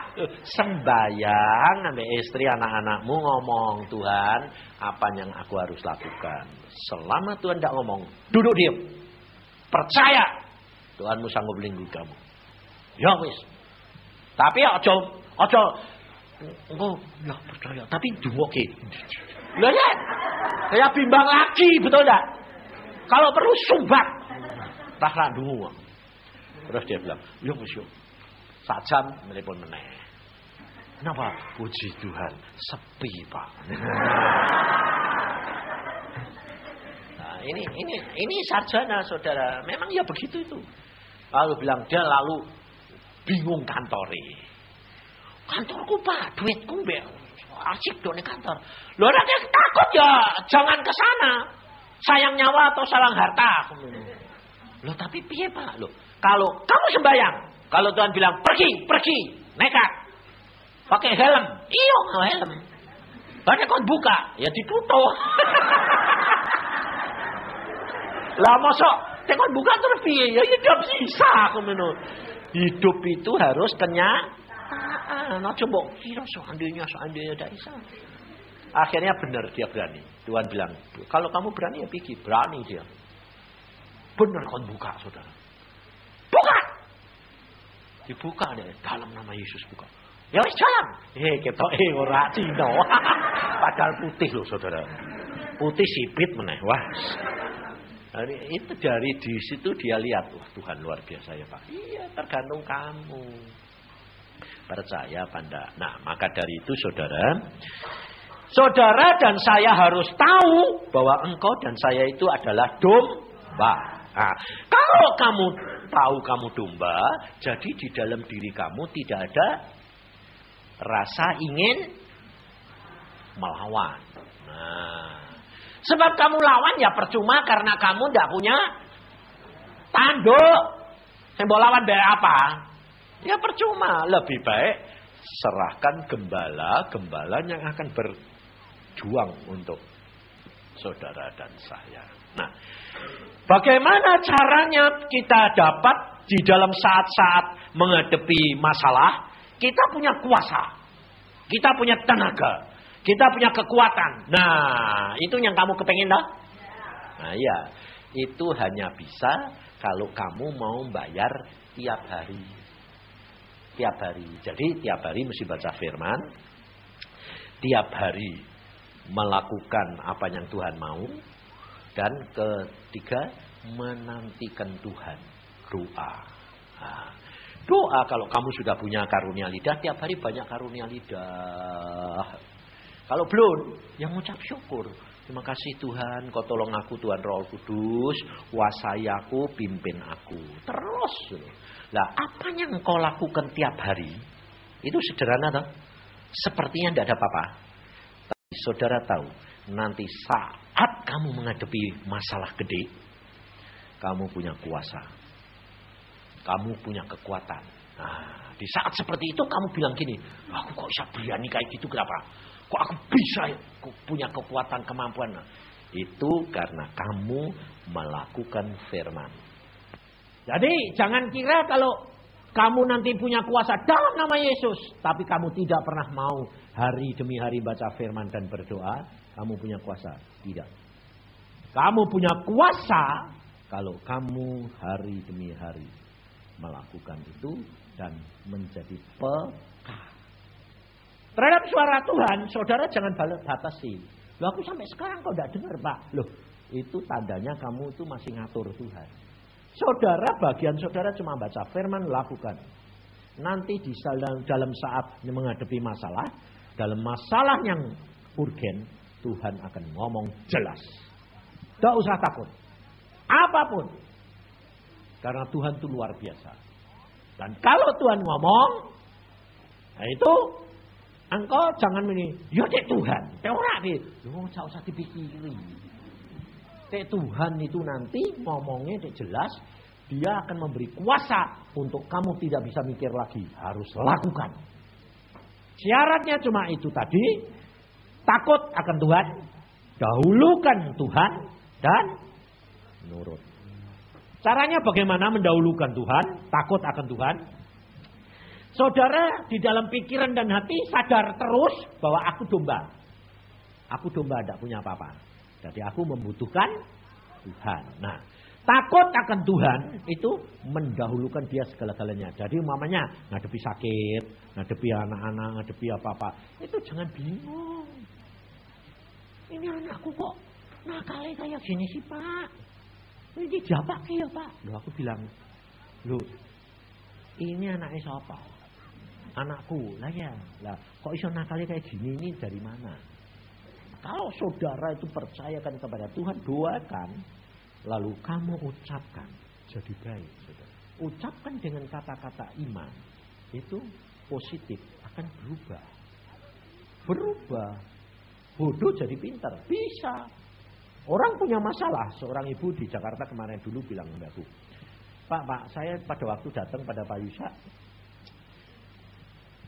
Sembayang ambil istri anak-anakmu ngomong Tuhan apa yang aku harus lakukan. Selama Tuhan tidak ngomong, duduk diam. Percaya Tuhanmu sanggup melindungi kamu. Ya wis. Tapi ojo ojo engko ya percaya tapi dungoke. Lah ya. Kayak bimbang lagi, betul enggak? Kalau perlu sumbat. Tak dungu. Terus dia bilang, yuk mas yuk. Sajam menelpon meneh. Kenapa? Puji Tuhan, sepi pak. nah, ini ini ini sarjana saudara. Memang ya begitu itu. Lalu bilang dia lalu bingung kantore. Kantorku pak, duitku mbak. Asik dong di kantor. Lo ada takut ya, jangan ke sana. Sayang nyawa atau salang harta. Lo tapi piye pak? Lo kalau kamu sembahyang, kalau Tuhan bilang pergi, pergi, nekat. Pakai helm. Iya, helm. Banyak kau buka, ya ditutup. lah masuk, tekon buka terus piye? Ya hidup sisa aku menurut. Hidup itu harus kenyataan. Nah coba kira seandainya seandainya tidak bisa. Akhirnya benar dia berani. Tuhan bilang, kalau kamu berani ya pergi. Berani dia. Benar kau buka saudara. Buka. Dibuka deh dalam nama Yesus buka. Ya wis jalan. Eh kita eh ora. Padahal putih loh saudara. Putih sipit meneh. Wah. Dari itu dari di situ dia lihat, wah Tuhan luar biasa ya Pak. Iya, tergantung kamu. Percaya pada. Nah, maka dari itu saudara, saudara dan saya harus tahu bahwa engkau dan saya itu adalah domba. Nah, kalau kamu tahu kamu domba, jadi di dalam diri kamu tidak ada rasa ingin melawan. Nah, sebab kamu lawan ya percuma karena kamu tidak punya tanduk. Mau lawan dari apa? Ya percuma. Lebih baik serahkan gembala, gembala yang akan berjuang untuk saudara dan saya. Nah, Bagaimana caranya kita dapat di dalam saat-saat menghadapi masalah, kita punya kuasa, kita punya tenaga, kita punya kekuatan. Nah, itu yang kamu kepengen dah? Nah, iya. Itu hanya bisa kalau kamu mau bayar tiap hari. Tiap hari. Jadi tiap hari mesti baca firman. Tiap hari melakukan apa yang Tuhan mau dan ketiga, menantikan Tuhan. Doa. Nah, doa kalau kamu sudah punya karunia lidah, tiap hari banyak karunia lidah. Kalau belum, yang mengucap syukur. Terima kasih Tuhan, kau tolong aku Tuhan Roh Kudus, kuasai aku, pimpin aku. Terus. Lah, apa yang kau lakukan tiap hari? Itu sederhana toh? Sepertinya tidak ada apa-apa. Tapi saudara tahu, nanti saat saat kamu menghadapi masalah gede, kamu punya kuasa. Kamu punya kekuatan. Nah, di saat seperti itu kamu bilang gini, aku kok bisa berani kayak gitu kenapa? Kok aku bisa punya kekuatan kemampuan? Nah, itu karena kamu melakukan firman. Jadi jangan kira kalau kamu nanti punya kuasa dalam nama Yesus, tapi kamu tidak pernah mau hari demi hari baca firman dan berdoa, kamu punya kuasa. Tidak. Kamu punya kuasa Kalau kamu hari demi hari melakukan itu dan menjadi peka. Terhadap suara Tuhan, saudara jangan batasi. Loh aku sampai sekarang kok tidak dengar pak. Loh itu tandanya kamu itu masih ngatur Tuhan. Saudara bagian saudara cuma baca firman lakukan. Nanti di dalam saat menghadapi masalah, dalam masalah yang urgen, Tuhan akan ngomong jelas. Tidak usah takut. Apa pun. Karena Tuhan itu luar biasa. Dan kalau Tuhan ngomong, nah itu engkau jangan ini, ya cek Tuhan, teora deh, lu usah usah dipikiri. Cek Tuhan itu nanti ngomongnya cek jelas, dia akan memberi kuasa untuk kamu tidak bisa mikir lagi, harus lakukan. Syaratnya cuma itu tadi, takut akan Tuhan, dahulukan Tuhan dan nurut. Caranya bagaimana mendahulukan Tuhan, takut akan Tuhan? Saudara di dalam pikiran dan hati sadar terus bahwa aku domba. Aku domba tidak punya apa-apa. Jadi aku membutuhkan Tuhan. Nah, takut akan Tuhan itu mendahulukan dia segala-galanya. Jadi umpamanya ngadepi sakit, ngadepi anak-anak, ngadepi apa-apa. Itu jangan bingung. Ini anakku kok nakalnya kayak gini sih pak. Ini jabak ya pak. Loh aku bilang, lu ini anaknya siapa? Anakku, lah ya, lah kok iso nakali kayak gini ini dari mana? Kalau saudara itu percayakan kepada Tuhan, doakan, lalu kamu ucapkan, jadi baik. Saudara. Ucapkan dengan kata-kata iman, itu positif, akan berubah. Berubah. Bodoh jadi pintar, bisa. Orang punya masalah. Seorang ibu di Jakarta kemarin dulu bilang aku, Pak, Pak, saya pada waktu datang pada Pak Yusa,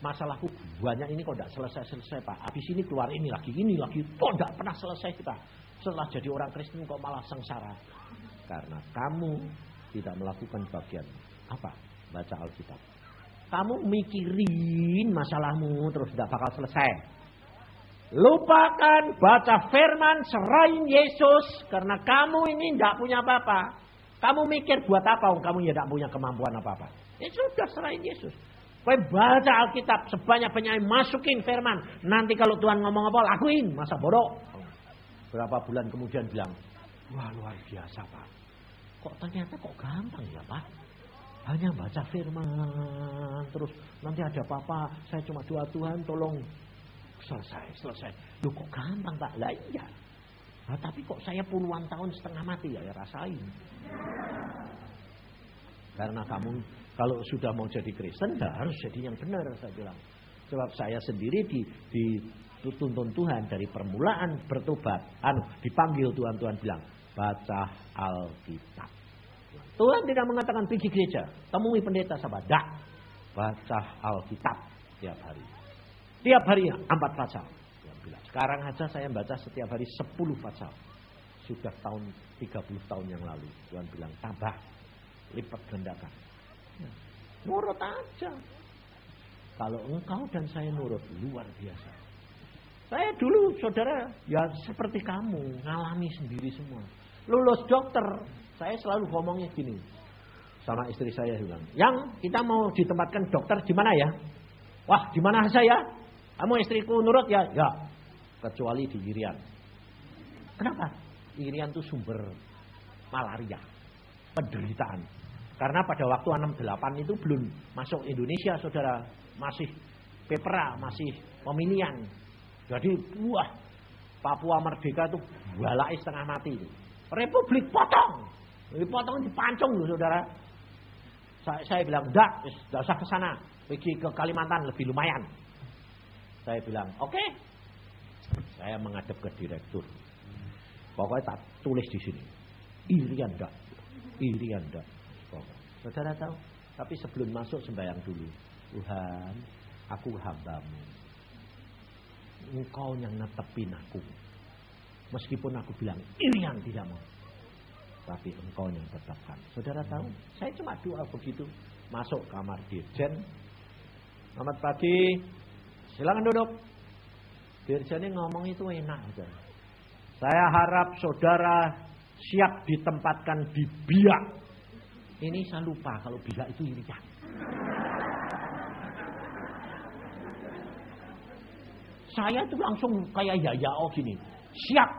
masalahku banyak ini kok tidak selesai-selesai Pak. Habis ini keluar ini lagi, ini lagi, kok tidak pernah selesai kita. Setelah jadi orang Kristen kok malah sengsara. Karena kamu tidak melakukan bagian apa? Baca Alkitab. Kamu mikirin masalahmu terus tidak bakal selesai. Lupakan baca firman, serahin Yesus. Karena kamu ini tidak punya apa-apa. Kamu mikir buat apa? Kamu ya tidak punya kemampuan apa-apa. Ya sudah serahin Yesus. Kau baca Alkitab sebanyak-banyaknya masukin firman. Nanti kalau Tuhan ngomong apa lakuin. Masa bodoh. Berapa bulan kemudian bilang. Wah luar biasa Pak. Kok ternyata kok gampang ya Pak. Hanya baca firman. Terus nanti ada apa-apa. Saya cuma doa Tuhan tolong selesai, selesai. Lu kok gampang Pak? Lah iya. Nah, tapi kok saya puluhan tahun setengah mati ya, ya rasain. Karena kamu kalau sudah mau jadi Kristen, ya harus jadi yang benar saya bilang. Sebab saya sendiri di, di tuntun Tuhan dari permulaan bertobat. Anu, dipanggil Tuhan, Tuhan bilang, baca Alkitab. Tuhan tidak mengatakan pergi gereja, temui pendeta sahabat. Baca Alkitab tiap hari. Tiap hari empat pasal. Sekarang aja saya baca setiap hari sepuluh pasal. Sudah tahun 30 tahun yang lalu. Tuhan bilang tambah. Lipat gandakan. Ya, nurut aja. Kalau engkau dan saya nurut luar biasa. Saya dulu saudara ya seperti kamu. Ngalami sendiri semua. Lulus dokter. Saya selalu ngomongnya gini. Sama istri saya bilang. Yang kita mau ditempatkan dokter di mana ya? Wah di mana saya? Kamu istriku nurut ya? Ya. Kecuali di Irian. Kenapa? Irian itu sumber malaria. Penderitaan. Karena pada waktu 68 itu belum masuk Indonesia saudara. Masih pepera, masih pemilihan. Jadi wah Papua Merdeka itu balai setengah mati itu. Republik potong. Dipotong dipancung loh saudara. Saya, saya bilang, enggak, enggak usah ke sana. Pergi ke Kalimantan lebih lumayan. Saya bilang, oke. Okay. Saya menghadap ke direktur. Pokoknya tak tulis di sini. Irian enggak. Irian enggak. Saudara tahu? Tapi sebelum masuk sembahyang dulu. Tuhan, aku hambamu. Engkau yang netepin aku. Meskipun aku bilang, Irian tidak mau. Tapi engkau yang tetapkan. Saudara tahu? Saya cuma doa begitu. Masuk kamar dirjen. Selamat pagi. Silakan duduk. Dirjani ngomong itu enak aja. Saya harap saudara siap ditempatkan di biak. Ini saya lupa kalau biak itu irian. Saya tuh langsung kayak ya ya oh gini. Siap.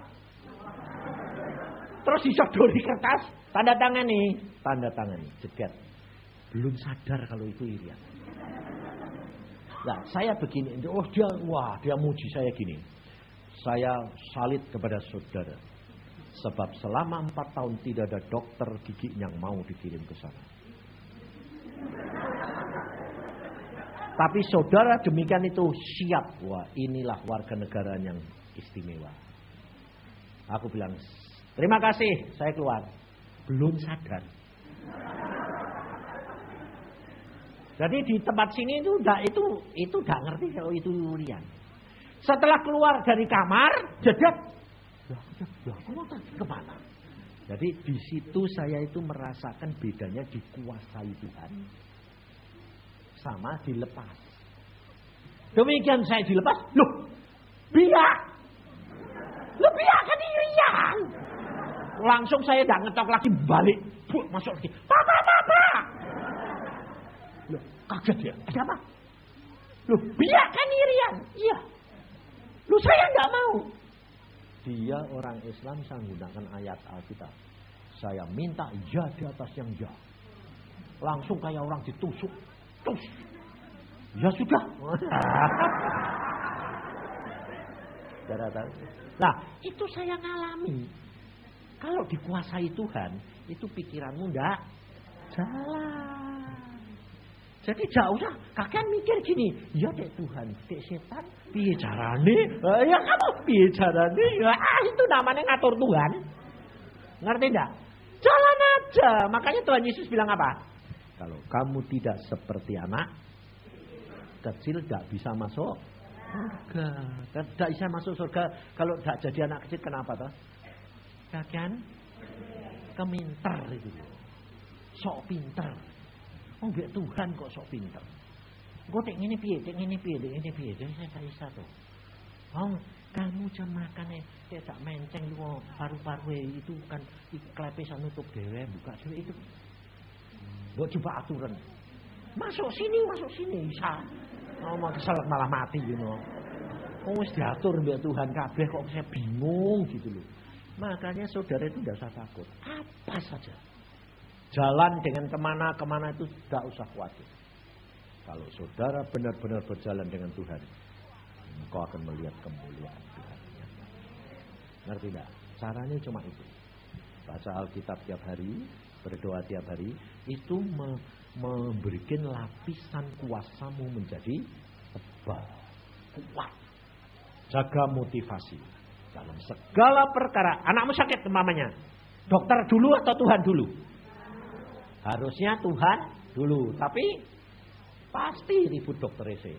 Terus disodori kertas, tanda tangan nih, tanda tangan nih, jeget. Belum sadar kalau itu irian. Nah, saya begini, oh dia, wah dia muji saya gini. Saya salit kepada saudara. Sebab selama empat tahun tidak ada dokter gigi yang mau dikirim ke sana. Tapi saudara demikian itu siap. Wah inilah warga negara yang istimewa. Aku bilang, terima kasih, saya keluar. Belum sadar. Jadi di tempat sini itu udah itu itu udah ngerti kalau itu Yurian. Setelah keluar dari kamar, ya, kamu tadi ke mana? Jadi di situ saya itu merasakan bedanya dikuasai Tuhan sama dilepas. Demikian saya dilepas, loh, biak. Loh, biak kan Yurian. Langsung saya tidak ngetok lagi balik, Buk, masuk lagi. Papa, papa. Loh, kaget ya. Ada apa? Loh, biak kan Irian. Iya. Loh, saya nggak mau. Dia orang Islam saya menggunakan ayat Alkitab. Saya minta ya di atas yang ya. Langsung kayak orang ditusuk. Tus. Ya sudah. Nah, itu saya ngalami. Kalau dikuasai Tuhan, itu pikiranmu ndak jalan. Jadi jauh usah kakek mikir gini, ya dek Tuhan, dek setan, piye carane? Eh, ya kamu piye carane? Ya, ah, itu namanya ngatur Tuhan. Ngerti enggak? Jalan aja. Makanya Tuhan Yesus bilang apa? Kalau kamu tidak seperti anak kecil tidak bisa masuk surga. Tidak bisa masuk surga kalau tidak jadi anak kecil kenapa toh? Kakek keminter itu. Sok pinter. Oh biar Tuhan kok sok pinter. Gue tek ini piye, tek ini piye, tek ini piye. Jadi saya tak bisa tuh. Oh, kamu jam ya, tak menceng lu paru-paru itu kan klepe nutup dewe buka dewe itu. Gue coba aturan. Masuk sini, masuk sini bisa. Oh, mau kesel malah mati you know. Oh, diatur biar Tuhan kabeh kok saya bingung gitu loh. Makanya saudara itu tidak usah takut. Apa saja. Jalan dengan ke mana-kemana itu tidak usah khawatir. Kalau saudara benar-benar berjalan dengan Tuhan, engkau akan melihat kemuliaan Tuhan. Ngerti tidak? Caranya cuma itu. Baca Alkitab tiap hari, berdoa tiap hari, itu me memberikan lapisan kuasamu menjadi tebal, kuat. Jaga motivasi dalam segala perkara. Anakmu sakit mamanya. Dokter dulu atau Tuhan dulu? Harusnya Tuhan dulu, tapi pasti ribut dokter ese.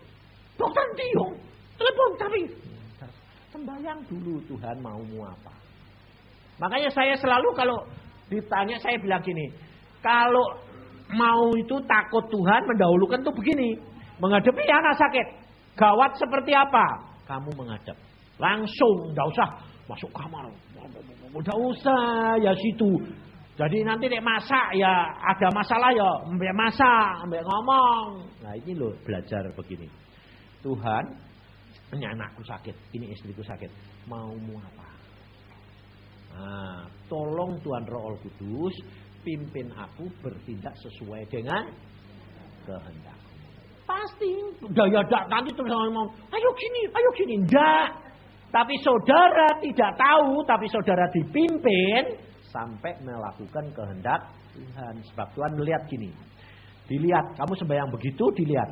Dokter diong, telepon tapi sembahyang dulu Tuhan maumu apa. Makanya saya selalu kalau ditanya saya bilang gini, kalau mau itu takut Tuhan mendahulukan tuh begini, menghadapi anak sakit, gawat seperti apa? Kamu menghadap, langsung, tidak usah masuk kamar, tidak usah ya situ jadi nanti nek masak ya ada masalah ya mbak masak, mbak ngomong. Nah ini loh belajar begini. Tuhan, ini anakku sakit, ini istriku sakit. Mau mu apa? Nah, tolong Tuhan Roh Kudus pimpin aku bertindak sesuai dengan kehendak. Pasti daya dak nanti terus ngomong, ayo gini, ayo gini, enggak. Tapi saudara tidak tahu, tapi saudara dipimpin, sampai melakukan kehendak Tuhan. Sebab Tuhan melihat gini. Dilihat, kamu sembahyang begitu dilihat.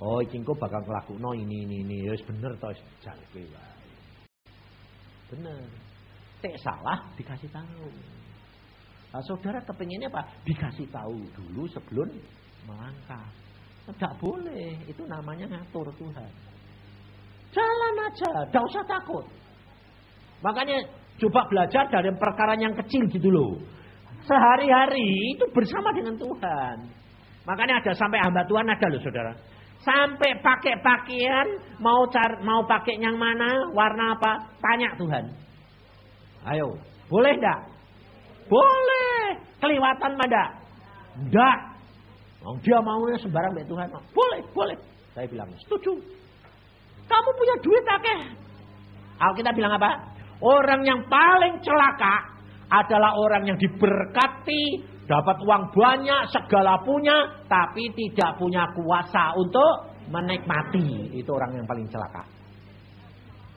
Oh, iki bakal ngelakuin no ini ini ini. Ya bener toh jalke Bener. Tek salah dikasih tahu. Nah, saudara kepinginnya apa? Dikasih tahu dulu sebelum melangkah. Tidak boleh. Itu namanya ngatur Tuhan. Jalan aja, tidak usah takut. Makanya Coba belajar dari perkara yang kecil gitu loh. Sehari-hari itu bersama dengan Tuhan. Makanya ada sampai hamba Tuhan ada loh saudara. Sampai pakai pakaian mau car mau pakai yang mana, warna apa, tanya Tuhan. Ayo, boleh enggak? Boleh. Kelewatan mada? Enggak. Oh, dia maunya sembarang baik Tuhan. Boleh, boleh. Saya bilang, setuju. Kamu punya duit akeh. kita bilang apa? Orang yang paling celaka adalah orang yang diberkati, dapat uang banyak, segala punya, tapi tidak punya kuasa untuk menikmati. Itu orang yang paling celaka.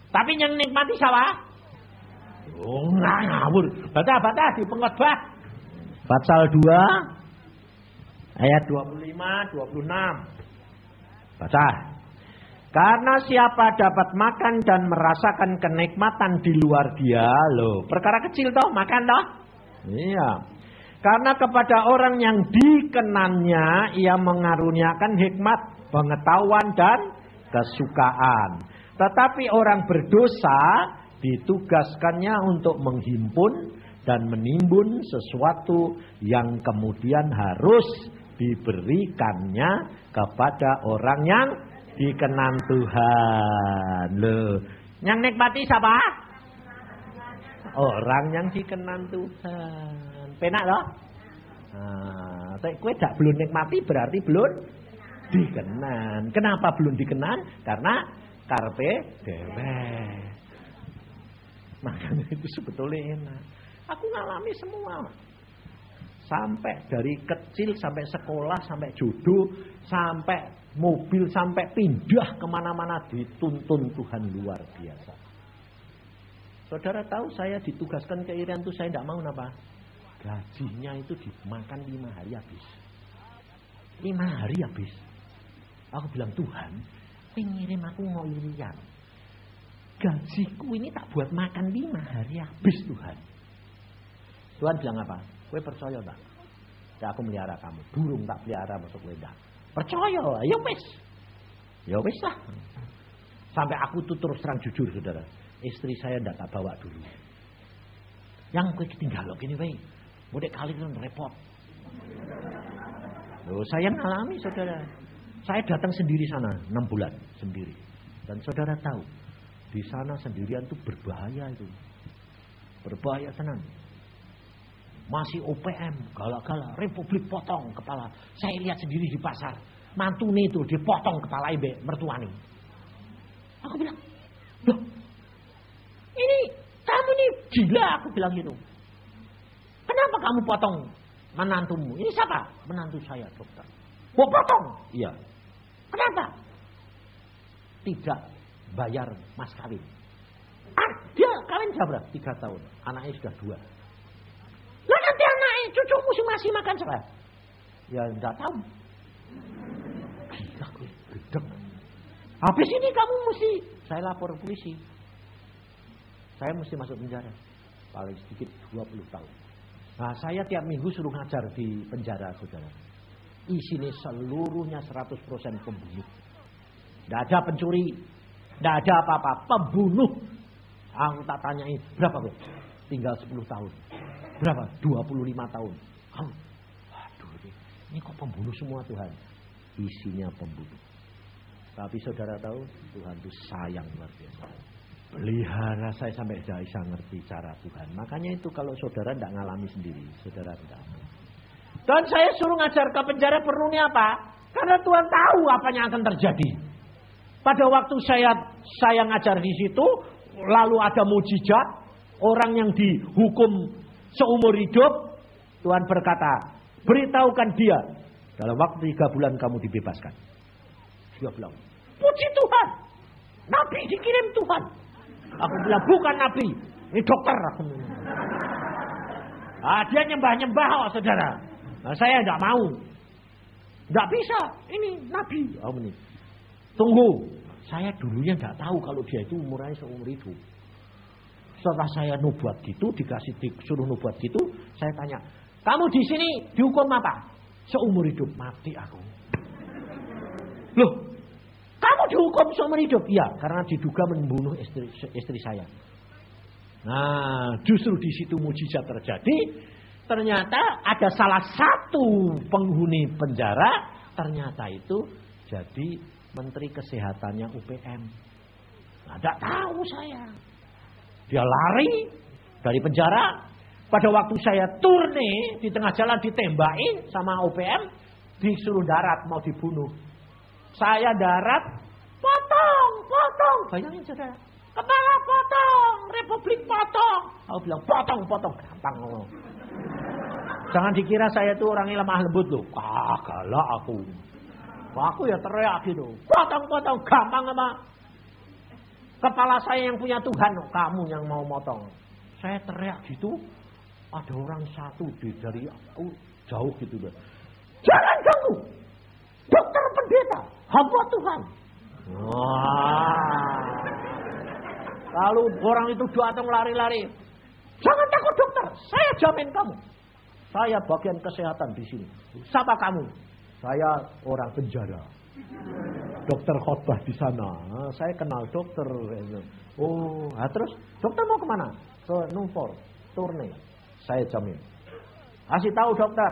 Tapi yang nikmati siapa? Oh, ngawur. Baca-baca di pengkhotbah. Pasal 2 ayat 25 26. Baca. Karena siapa dapat makan dan merasakan kenikmatan di luar dia, loh, perkara kecil toh, makan toh? Iya. Karena kepada orang yang dikenannya ia mengaruniakan hikmat, pengetahuan dan kesukaan. Tetapi orang berdosa ditugaskannya untuk menghimpun dan menimbun sesuatu yang kemudian harus diberikannya kepada orang yang dikenan Tuhan. Loh, yang nikmati siapa? Orang yang dikenan Tuhan. Penak loh. Nah, kue tak belum nikmati berarti belum dikenan. Kenapa belum dikenan? Karena karpe dewe. Makanya itu sebetulnya enak. Aku ngalami semua. Sampai dari kecil sampai sekolah sampai jodoh sampai mobil sampai pindah ke mana-mana dituntun Tuhan luar biasa. Saudara tahu saya ditugaskan ke Irian itu saya tidak mau apa? Gajinya itu dimakan lima hari habis. Lima hari habis. Aku bilang Tuhan, pengirim aku mau Irian. Gajiku ini tak buat makan lima hari habis Tuhan. Tuhan bilang apa? Kue percaya tak? Ya aku melihara kamu. Burung tak pelihara masuk wedak. Percaya, ya wis. Ya wis lah. Sampai aku tuh terus terang jujur saudara. Istri saya tidak tak bawa dulu. Yang gue tinggal loh gini wey. Mudik kali itu repot. Loh, saya ngalami saudara. Saya datang sendiri sana 6 bulan sendiri. Dan saudara tahu di sana sendirian tuh berbahaya itu. Berbahaya tenang. Masih OPM, galak-galak, Republik potong kepala. Saya lihat sendiri di pasar. Mantune itu dipotong kepala ibe mertuani. Aku bilang, loh, ini kamu ini gila aku bilang gitu. Kenapa kamu potong menantumu? Ini siapa? Menantu saya dokter. Mau potong? Iya. Kenapa? Tidak bayar mas kawin. Ah, dia kawin berapa? Tiga tahun. Anaknya sudah dua. Anak cucumu masih makan siapa? Ya enggak tahu. Gila gue, gedek. Habis ini kamu mesti saya lapor polisi. Saya mesti masuk penjara. Paling sedikit 20 tahun. Nah saya tiap minggu suruh ngajar di penjara saudara. Isinya seluruhnya 100% pembunuh. Tidak ada pencuri. Tidak ada apa-apa. Pembunuh. Aku tak tanyai berapa gue? Tinggal 10 tahun. Berapa? 25 tahun. Oh, aduh ini, ini kok pembunuh semua Tuhan? Isinya pembunuh. Tapi saudara tahu Tuhan itu sayang luar biasa. Pelihara saya sampai bisa ngerti cara Tuhan. Makanya itu kalau saudara tidak ngalami sendiri, saudara tidak. Dan saya suruh ngajar ke penjara perlunya apa? Karena Tuhan tahu apa yang akan terjadi. Pada waktu saya saya ngajar di situ, lalu ada mujizat, orang yang dihukum seumur hidup, Tuhan berkata, beritahukan dia, dalam waktu tiga bulan kamu dibebaskan. Dia bilang, puji Tuhan, Nabi dikirim Tuhan. Aku bilang, bukan Nabi, ini dokter. Aku ah, dia nyembah-nyembah, oh, saudara. Nah, saya tidak mau. Tidak bisa, ini Nabi. Oh, ini. Tunggu, saya dulunya tidak tahu kalau dia itu umurnya seumur hidup. Setelah saya nubuat gitu, dikasih disuruh nubuat gitu, saya tanya, kamu di sini dihukum apa? Seumur hidup mati aku. Loh, kamu dihukum seumur hidup? Iya, karena diduga membunuh istri, istri saya. Nah, justru di situ mujizat terjadi. Ternyata ada salah satu penghuni penjara, ternyata itu jadi menteri kesehatannya UPM. Nah, tidak tahu saya. Dia lari dari penjara, Pada waktu saya turne di tengah jalan ditembakin sama OPM, disuruh darat mau dibunuh. Saya darat, potong, potong. Bayangin saudara, kepala potong, Republik potong. Aku bilang potong, potong, gampang ngomong. Jangan dikira saya itu orangnya lemah lembut loh. Ah, galak aku. Aku ya teriak gitu. Potong-potong, gampang sama kepala saya yang punya Tuhan. Kamu yang mau motong. Saya teriak gitu. Ada orang satu di dari aku jauh gitu. Jangan ganggu. Dokter pendeta. Hamba Tuhan. Wah. Lalu orang itu datang lari-lari. Jangan takut dokter. Saya jamin kamu. Saya bagian kesehatan di sini. Siapa kamu? Saya orang penjara. Dokter khotbah di sana. Saya kenal dokter. Oh, nah terus dokter mau ke mana? Ke Newport, turne. Saya jamin. Kasih tahu dokter.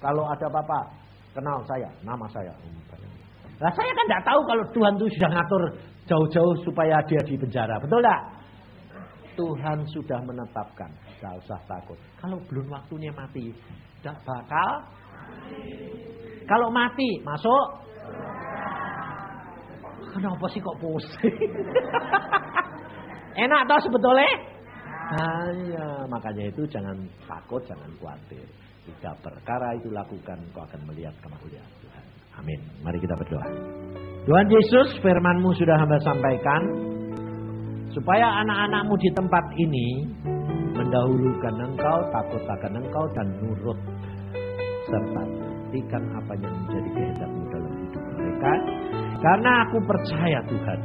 Kalau ada apa-apa, kenal saya, nama saya. Nah saya kan tidak tahu kalau Tuhan itu sudah ngatur jauh-jauh supaya dia di penjara. Betul tidak? Tuhan sudah menetapkan. Tidak usah takut. Kalau belum waktunya mati, tidak bakal. Kalau mati, masuk. Kenapa sih kok pusing? Enak toh sebetulnya? Nah, iya. makanya itu jangan takut, jangan khawatir. Jika perkara itu lakukan, kau akan melihat kemuliaan Tuhan. Amin. Mari kita berdoa. Tuhan Yesus, firmanmu sudah hamba sampaikan. Supaya anak-anakmu di tempat ini mendahulukan engkau, takut akan engkau, dan nurut. Serta buktikan apa yang menjadi kehendakmu dalam hidup mereka. Karena aku percaya Tuhan,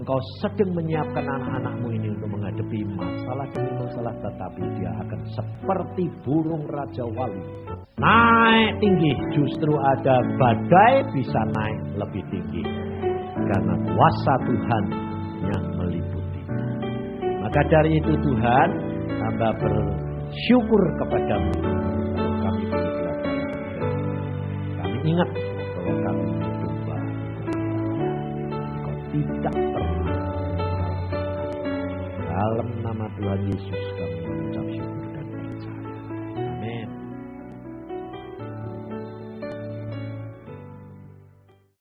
Engkau sedang menyiapkan anak-anakmu ini untuk menghadapi masalah demi masalah tetapi dia akan seperti burung raja wali. Naik tinggi justru ada badai bisa naik lebih tinggi. Karena kuasa Tuhan yang meliputi. Maka dari itu Tuhan hamba bersyukur kepadamu. Kami Kami ingat tidak pernah. Dalam nama Tuhan Yesus